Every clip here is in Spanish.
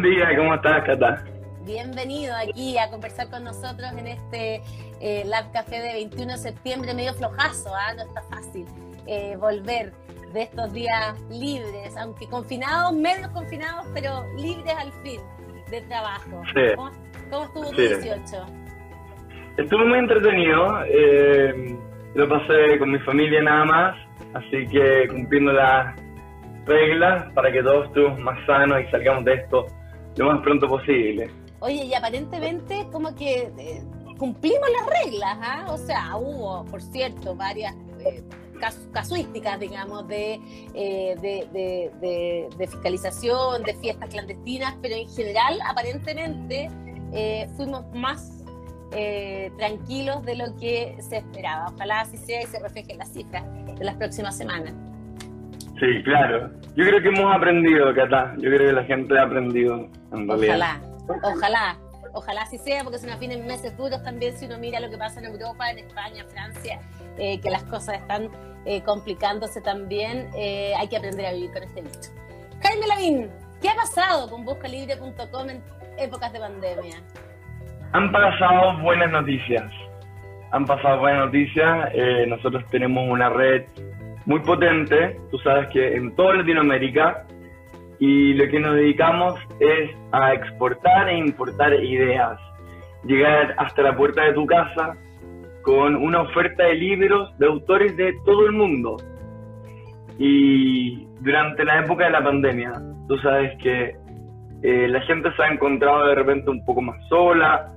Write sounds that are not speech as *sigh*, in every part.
Buen día, ¿cómo estás, Cata? Bienvenido aquí a conversar con nosotros en este eh, Lab Café de 21 de septiembre, medio flojazo, ¿ah? no está fácil eh, volver de estos días libres, aunque confinados, medio confinados, pero libres al fin de trabajo. ¿Cómo, estuvo tu 18? Estuvo muy entretenido, eh, lo pasé con mi familia nada más, así que cumpliendo las reglas para que todos estemos más sanos y salgamos de esto lo más pronto posible. Oye, y aparentemente como que eh, cumplimos las reglas, ¿ah? O sea, hubo, por cierto, varias eh, casuísticas, digamos, de, eh, de, de, fiscalización, de fiestas clandestinas, pero en general, aparentemente, fuimos más tranquilos de lo que se esperaba. Ojalá así sea y se refleje en las cifras de las próximas semanas. Sí, claro. Yo creo que hemos aprendido, Cata. Yo creo que la gente ha aprendido, en realidad. Ojalá. Ojalá, ojalá así sea, porque se nos vienen meses duros también si uno mira lo que pasa en Europa, en España, Francia, eh, que las cosas están eh, complicándose también. Eh, hay que aprender a vivir con este bicho. Jaime Lavín, ¿qué ha pasado con buscalibre.com en épocas de pandemia? Han pasado buenas noticias. Han pasado buenas noticias. nosotros tenemos una red muy potente. Tú sabes que en toda Latinoamérica y lo que nos dedicamos es a exportar e importar ideas, llegar hasta la puerta de tu casa con una oferta de libros de autores de todo el mundo. Y durante la época de la pandemia, tú sabes que eh, la gente se ha encontrado de repente un poco más sola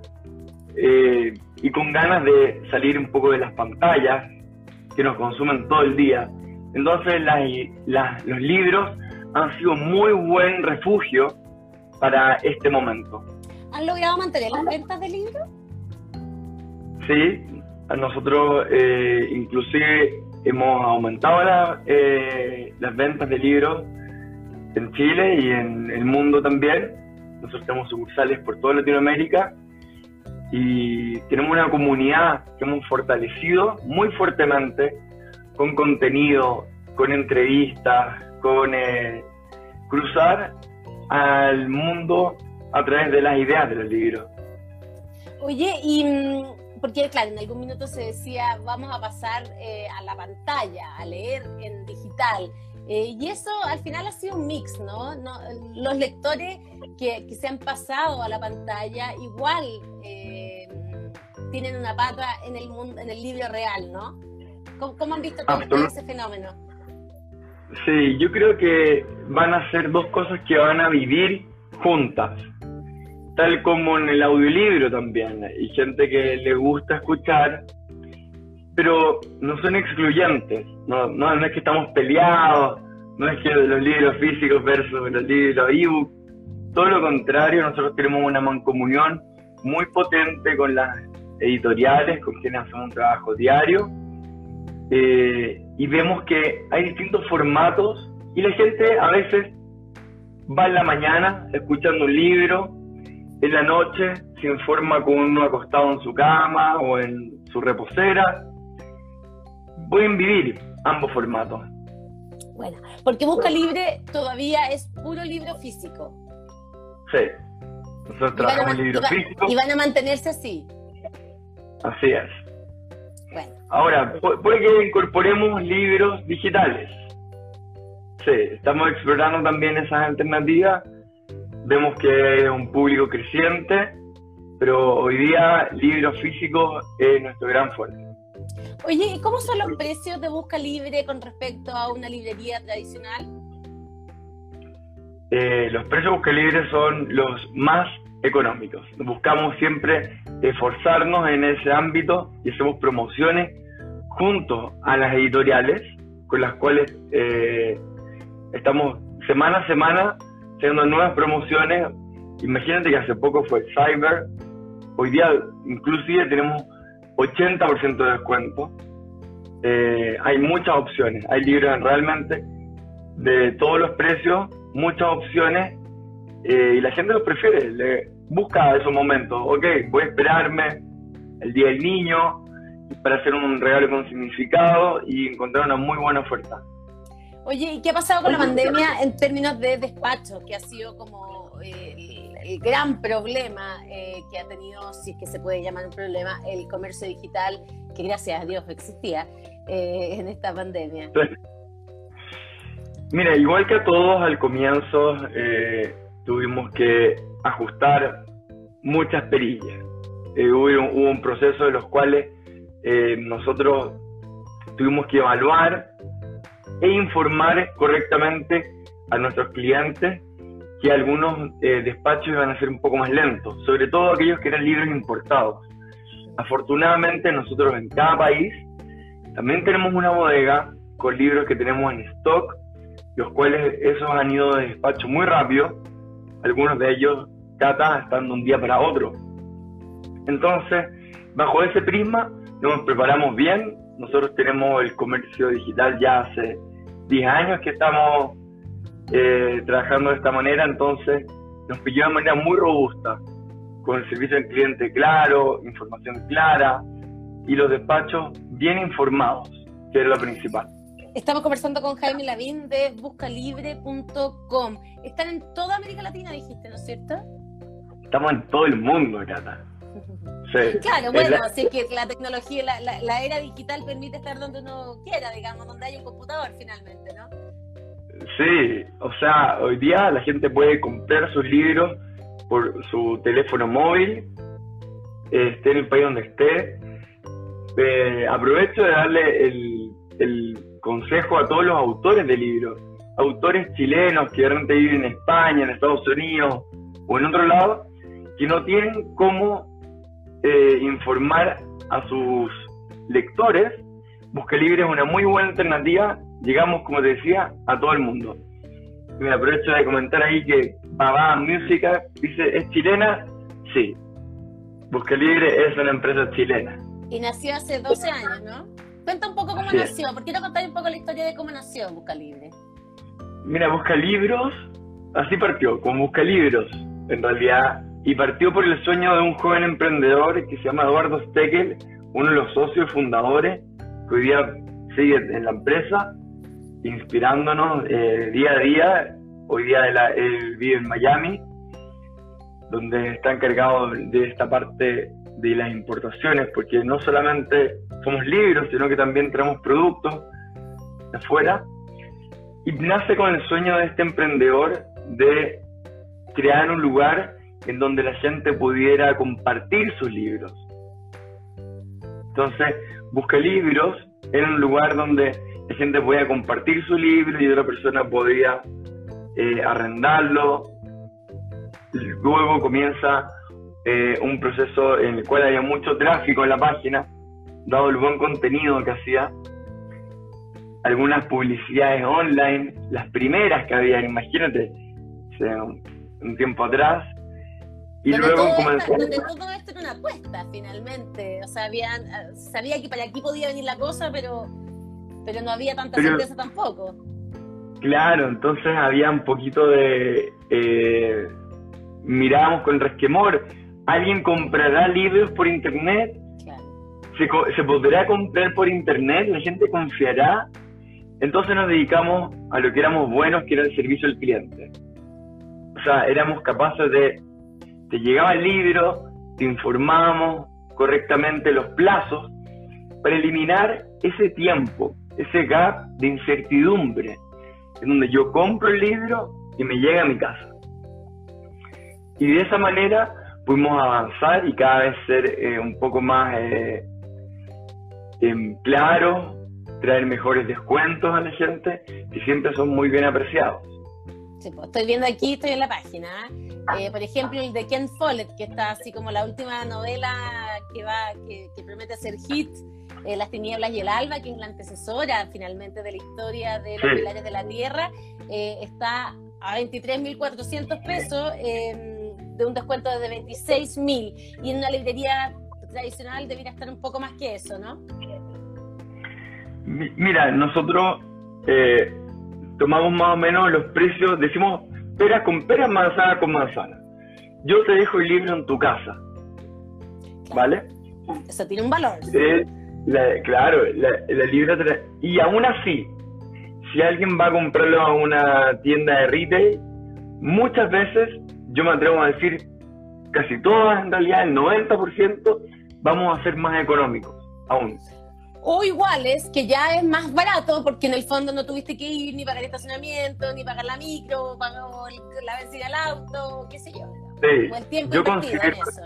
eh, y con ganas de salir un poco de las pantallas que nos consumen todo el día. Entonces los libros han sido muy buen refugio para este momento. ¿Han logrado mantener las ventas de libros? Sí, nosotros eh, inclusive hemos aumentado eh, las ventas de libros en Chile y en el mundo también. Nosotros tenemos sucursales por toda Latinoamérica y tenemos una comunidad que hemos fortalecido muy fuertemente con contenido, con entrevistas, con eh, cruzar al mundo a través de las ideas de los libros. Oye, y mm, porque claro, en algún minuto se decía, vamos a pasar eh, a la pantalla, a leer en digital. Eh, y eso al final ha sido un mix, ¿no? los lectores que, que, se han pasado a la pantalla igual tienen una pata en el mundo, en el libro real, ¿no? ¿Cómo, han visto todo ese fenómeno? Sí, yo creo que van a ser dos cosas que van a vivir juntas, tal como en el audiolibro también. Hay gente que le gusta escuchar, pero no son excluyentes, no, no, es que estamos peleados, no es que los libros físicos versus los libros ebook, todo lo contrario, nosotros tenemos una mancomunión muy potente con las editoriales, con quienes hacemos un trabajo diario eh, y vemos que hay distintos formatos y la gente a veces va en la mañana escuchando un libro, en la noche se informa con uno acostado en su cama o en su reposera. Pueden vivir ambos formatos. Bueno, porque Busca Libre todavía es puro libro físico. Sí, nosotros trabajamos libro físico. Y van a mantenerse así. Así es. Ahora, puede que incorporemos libros digitales. Sí, estamos explorando también esas alternativas. Vemos que es un público creciente, pero hoy día libros físicos es nuestro gran fuerte. Oye, ¿y cómo son los precios de Busca Libre con respecto a una librería tradicional? Eh, los precios de Busca Libre son los más económicos. Buscamos siempre esforzarnos en ese ámbito y hacemos promociones junto a las editoriales con las cuales eh, estamos semana a semana haciendo nuevas promociones. Imagínate que hace poco fue Cyber, hoy día inclusive tenemos 80% de descuento. Eh, hay muchas opciones, hay libros realmente de todos los precios, muchas opciones eh, y la gente los prefiere, le busca esos momentos, ok, voy a esperarme el día del niño, para hacer un regalo con significado y encontrar una muy buena oferta. Oye, ¿y qué ha pasado con la pandemia en términos de despacho, que ha sido como eh, el, gran problema eh, que ha tenido, si es que se puede llamar un problema, el comercio digital, que gracias a Dios existía eh, en esta pandemia? Mira, igual que a todos al comienzo tuvimos que ajustar muchas perillas. hubo, hubo, un proceso de los cuales nosotros tuvimos que evaluar e informar correctamente a nuestros clientes que algunos eh, despachos iban a ser un poco más lentos, sobre todo aquellos que eran libros importados. Afortunadamente nosotros en cada país también tenemos una bodega con libros que tenemos en stock, los cuales esos han ido de despacho muy rápido, algunos de ellos cata estando un día para otro. Entonces, bajo ese prisma nos preparamos bien, nosotros tenemos el comercio digital ya hace 10 años que estamos eh, trabajando de esta manera, entonces nos pilló de manera muy robusta, con el servicio al cliente claro, información clara y los despachos bien informados, que es lo principal. Estamos conversando con Jaime Lavín de buscalibre.com. Están en toda América Latina, dijiste, ¿no es cierto? Estamos en todo el mundo, Cata. *laughs* Claro, bueno, así que la tecnología, la, la, era digital permite estar donde uno quiera, digamos, donde hay un computador finalmente, ¿no? Sí, o sea, hoy día la gente puede comprar sus libros por su teléfono móvil, esté en el país donde esté. Eh, aprovecho de darle el, consejo a todos los autores de libros, autores chilenos que realmente viven en España, en Estados Unidos o en otro lado, que no tienen cómo eh, informar a sus lectores, Busca Libre es una muy buena alternativa. Llegamos, como te decía, a todo el mundo. Me aprovecho de comentar ahí que Babá Música dice, ¿es chilena? Sí. Busca Libre es una empresa chilena. Y nació hace 12 años, ¿no? Cuenta un poco cómo nació. ¿Por qué no contar un poco la historia de cómo nació Busca Libre? Mira, Busca Libros, así partió, con Busca Libros. En realidad, y partió por el sueño de un joven emprendedor que se llama Eduardo Steckel, uno de los socios fundadores, que hoy día sigue en la empresa, inspirándonos eh, día a día. Hoy día él, vive en Miami, donde está encargado de esta parte de las importaciones, porque no solamente somos libros, sino que también tenemos productos de afuera. Y nace con el sueño de este emprendedor de crear un lugar en donde la gente pudiera compartir sus libros. Entonces, Busca Libros era un lugar donde la gente podía compartir su libro y otra persona podía eh, arrendarlo. Luego comienza eh, un proceso en el cual había mucho tráfico en la página, dado el buen contenido que hacía. Algunas publicidades online, las primeras que había, imagínate, un tiempo atrás, y luego todo donde todo esto era una apuesta, finalmente. O sea, habían, sabía que para aquí podía venir la cosa, pero, pero no había tanta certeza tampoco. Claro, entonces había un poquito de... Eh, mirábamos con resquemor. ¿Alguien comprará libros por internet? ¿Se, ¿Se podrá comprar por internet? ¿La gente confiará? Entonces nos dedicamos a lo que éramos buenos, que era el servicio al cliente. O sea, éramos capaces de te llegaba el libro, te informábamos correctamente los plazos para eliminar ese tiempo, ese gap de incertidumbre, en donde yo compro el libro y me llega a mi casa. Y de esa manera pudimos avanzar y cada vez ser eh, un poco más eh, em, claros, traer mejores descuentos a la gente, que siempre son muy bien apreciados. Pues, estoy viendo aquí, estoy en la página. Eh, por ejemplo, el de Ken Follett, que está así como la última novela que va, que, promete ser hit, eh, Las tinieblas y el alba, que es la antecesora finalmente de la historia de los pilares de la tierra, eh, está a 23.400 pesos em, de un descuento de 26.000 y en una librería tradicional debería estar un poco más que eso, ¿no? Mira, nosotros tomamos más o menos los precios, decimos pera con pera, manzana con manzana. Yo te dejo el libro en tu casa, ¿vale? Eso tiene un valor. Eh, claro, la, la libra y aún así, si alguien va a comprarlo a una tienda de retail, muchas veces, yo me atrevo a decir, casi todas en realidad, el 90%, vamos a ser más económicos aún. O iguales, que ya es más barato porque en el fondo no tuviste que ir ni pagar estacionamiento, ni pagar la micro, pagar la benzina al auto, qué sé yo. Sí, o el tiempo yo considero, en eso.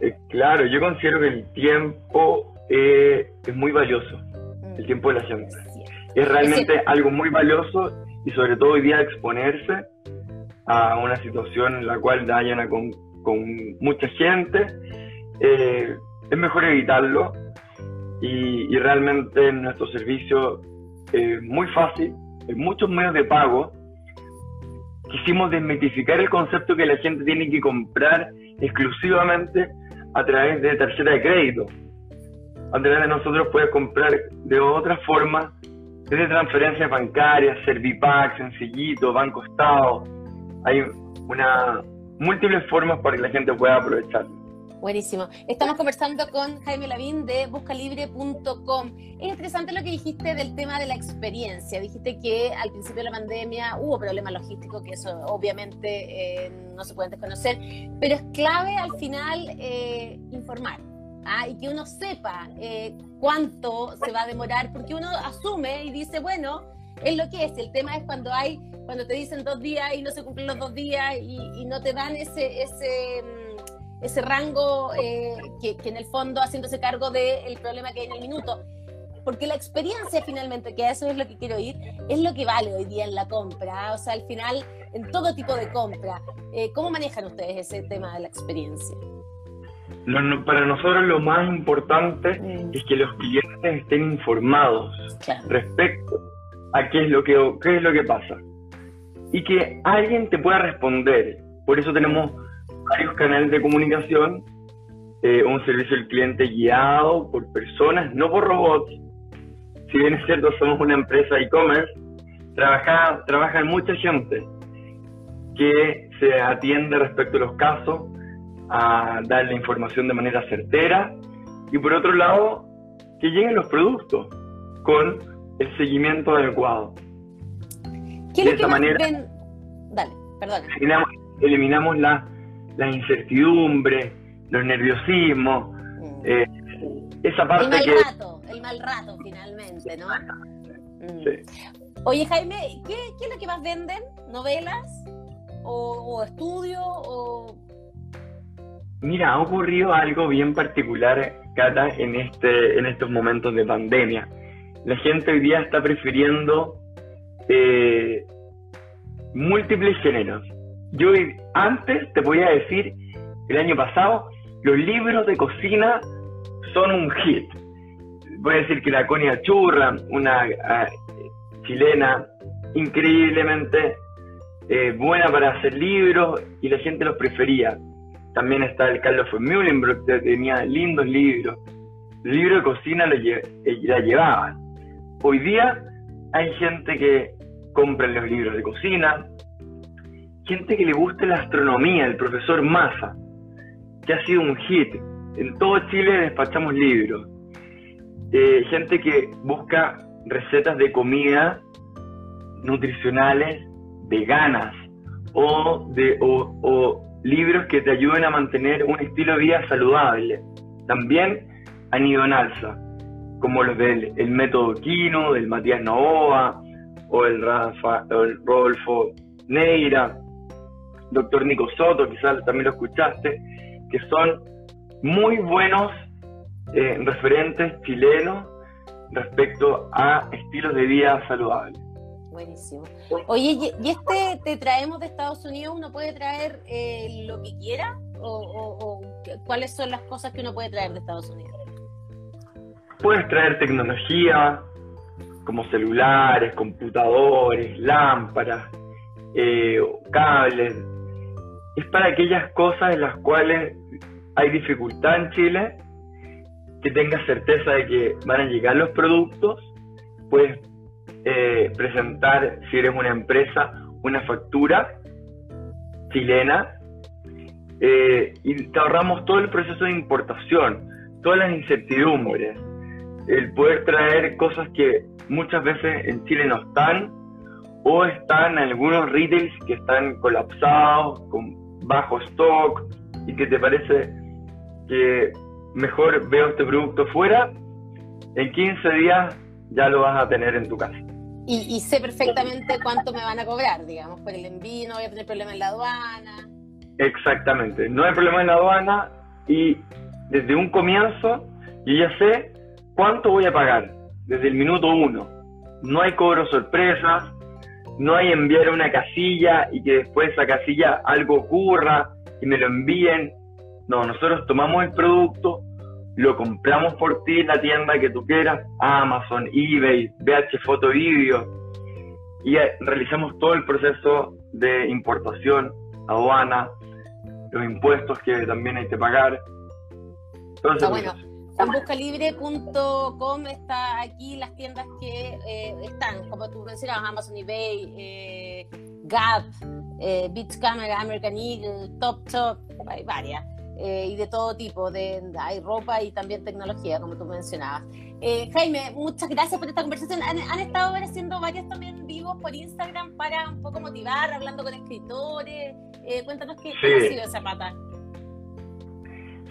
Eh, claro, yo considero que el tiempo eh, es muy valioso, el mm. tiempo de la gente. Es, realmente algo muy valioso y sobre todo hoy día exponerse a una situación en la cual dañan con, con mucha gente. Eh, es mejor evitarlo y, realmente nuestro servicio es muy fácil, en muchos medios de pago. Quisimos desmitificar el concepto que la gente tiene que comprar exclusivamente a través de tarjeta de crédito. A través de nosotros puedes comprar de otra forma, desde transferencias bancarias, Servipack, Sencillito, Banco Estado. Hay una múltiples formas para que la gente pueda aprovechar. Buenísimo. Estamos conversando con Jaime Lavín de buscalibre.com. Es interesante lo que dijiste del tema de la experiencia. Dijiste que al principio de la pandemia hubo problemas logísticos, que eso obviamente eh, no se puede desconocer, pero es clave al final eh, informar. ¿Ah? Y que uno sepa eh, cuánto se va a demorar, porque uno asume y dice, bueno, es lo que es. El tema es cuando hay, cuando te dicen dos días y no se cumplen los dos días y, y no te dan ese, ese mm, ese rango eh, que, en el fondo haciéndose cargo del problema que hay en el minuto. Porque la experiencia finalmente, que eso es lo que quiero oír, es lo que vale hoy día en la compra, o sea, al final, en todo tipo de compra. Eh, ¿Cómo manejan ustedes ese tema de la experiencia? Para nosotros lo más importante mm. es que los clientes estén informados respecto a qué es lo que qué es lo que pasa y que alguien te pueda responder. Por eso tenemos varios canales de comunicación, eh, un servicio al cliente guiado por personas, no por robots. Si bien es cierto, somos una empresa e-commerce, trabaja, trabaja mucha gente que se atiende respecto a los casos, a dar la información de manera certera y por otro lado, que lleguen los productos con el seguimiento adecuado. de esta manera, Dale, perdón. Eliminamos, eliminamos la la incertidumbre, los nerviosismos, mm. eh, esa parte el mal que... Rato, el mal rato, finalmente, ¿no? Mm. Oye, Jaime, ¿qué, es lo que más venden? ¿Novelas? ¿O, estudio? O... Mira, ha ocurrido algo bien particular, Cata, en, este, en estos momentos de pandemia. La gente hoy día está prefiriendo eh, múltiples géneros yo antes te podía decir, el año pasado, los libros de cocina son un hit. Voy a decir que la Conia Churra, una ah, chilena increíblemente eh, buena para hacer libros y la gente los prefería. También está el Carlos von Mühlenbrock, que tenía lindos libros. Los libros de cocina eh, la llevaban. Hoy día hay gente que compra los libros de cocina, gente que le gusta la astronomía, el profesor Massa, que ha sido un hit. En todo Chile despachamos libros. Eh, gente que busca recetas de comida nutricionales veganas o, de, o, libros que te ayuden a mantener un estilo de vida saludable. También han ido en alza, como los del el método Kino, del Matías Novoa o el, Rafa, el Rodolfo Neira doctor Nico Soto, quizás también lo escuchaste, que son muy buenos eh, referentes chilenos respecto a estilos de vida saludables. Buenísimo. Oye, ¿y este te traemos de Estados Unidos? ¿Uno puede traer eh, lo que quiera? O, cuáles son las cosas que uno puede traer de Estados Unidos? Puedes traer tecnología como celulares, computadores, lámparas, eh, cables, es para aquellas cosas en las cuales hay dificultad en Chile, que tengas certeza de que van a llegar los productos, puedes eh, presentar, si eres una empresa, una factura chilena eh, y te ahorramos todo el proceso de importación, todas las incertidumbres. el poder traer cosas que muchas veces en Chile no están o están algunos retails que están colapsados, con bajo stock y que te parece que mejor veo este producto fuera, en 15 días ya lo vas a tener en tu casa. Y, sé perfectamente cuánto me van a cobrar, digamos, por el envío, no voy a tener problema en la aduana. Exactamente, no hay problema en la aduana y desde un comienzo yo ya sé cuánto voy a pagar, desde el minuto uno. No hay cobro sorpresas, no hay enviar una casilla y que después esa casilla algo ocurra y me lo envíen. No, nosotros tomamos el producto, lo compramos por ti en la tienda que tú quieras, Amazon, eBay, VH Foto Video, y realizamos todo el proceso de importación, aduana, los impuestos que también hay que pagar. Entonces, bueno. En buscalibre.com está aquí las tiendas que eh, están, como tú mencionabas, Amazon, eBay, eh, Gap, eh, Beach Camera, American Eagle, Top Top, hay varias. Eh, y de todo tipo, de, hay ropa y también tecnología, como tú mencionabas. Eh, Jaime, muchas gracias por esta conversación. Han, estado haciendo varios también vivos por Instagram para un poco motivar, hablando con escritores. Eh, cuéntanos qué, ha sido esa pata.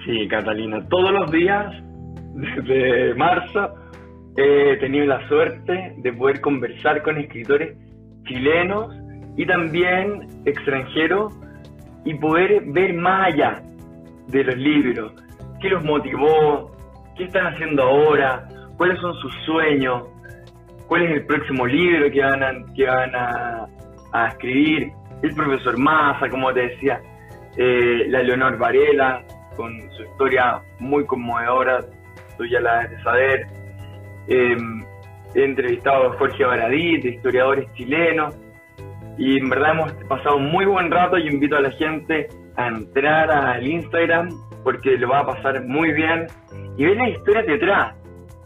Sí, Catalina, todos los días, desde marzo, he tenido la suerte de poder conversar con escritores chilenos y también extranjeros y poder ver más allá de los libros, qué los motivó, qué están haciendo ahora, cuáles son sus sueños, cuál es el próximo libro que van a, que van a, escribir, el profesor Massa, como te decía, eh, la Leonor Varela, con su historia muy conmovedora, tú ya la debes de saber. Em, he entrevistado a Jorge Baradí, de historiadores chilenos, y en verdad hemos pasado un muy buen rato y invito a la gente a entrar al Instagram porque lo va a pasar muy bien y ver la historia detrás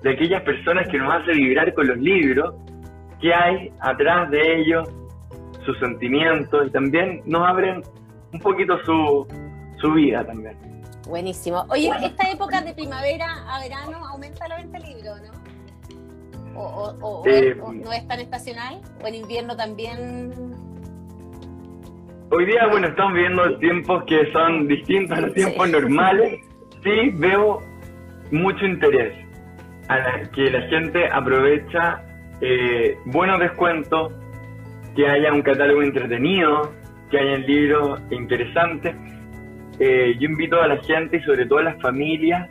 de aquellas personas que nos hacen vibrar con los libros, que hay atrás de ellos, sus sentimientos y también nos abren un poquito su, su vida también. Buenísimo. Oye, esta época de primavera a verano aumenta la venta de libros, ¿no? o, eh, o, no es tan estacional? ¿O en invierno también Hoy día, bueno, estamos viviendo tiempos que son distintos a los tiempos normales. Sí, veo mucho interés a la, que la gente aprovecha eh, buenos descuentos, que haya un catálogo entretenido, que haya libros interesantes. Eh, yo invito a la gente y sobre todo a las familias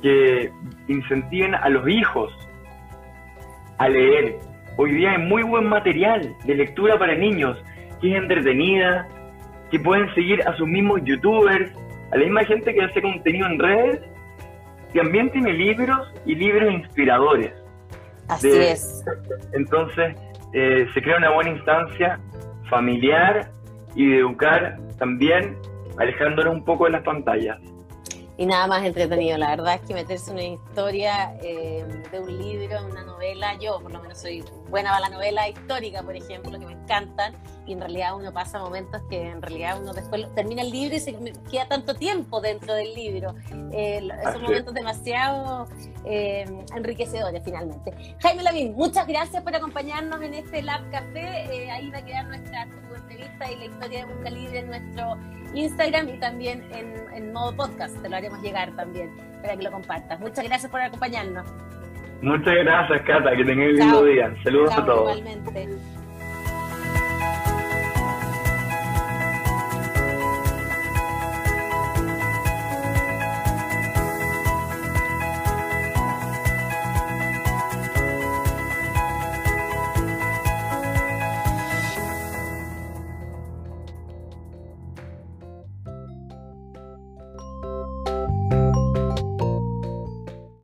que incentiven a los hijos a leer. Hoy día hay muy buen material de lectura para niños que es entretenida, que pueden seguir a sus mismos youtubers, a la misma gente que hace contenido en redes, que también tiene libros y libros inspiradores. Así es. Entonces, eh, se crea una buena instancia familiar y de educar también, alejándonos un poco de las pantallas y nada más entretenido. La verdad es que meterse una historia eh, de un libro, una novela, yo por lo menos soy buena para la novela histórica, por ejemplo, que me encantan, y en realidad uno pasa momentos que en realidad uno después termina el libro y se queda tanto tiempo dentro del libro. Eh, son momentos demasiado eh, enriquecedores finalmente. Jaime Lavín, muchas gracias por acompañarnos en este Lab Café. ahí va a quedar nuestra entrevista y la historia de Busca Libre en nuestro Instagram y también en, en modo podcast. Te lo haremos llegar también para que lo compartas. Muchas gracias por acompañarnos. Muchas gracias, Cata. Que tengas un lindo día. Saludos a todos. Igualmente.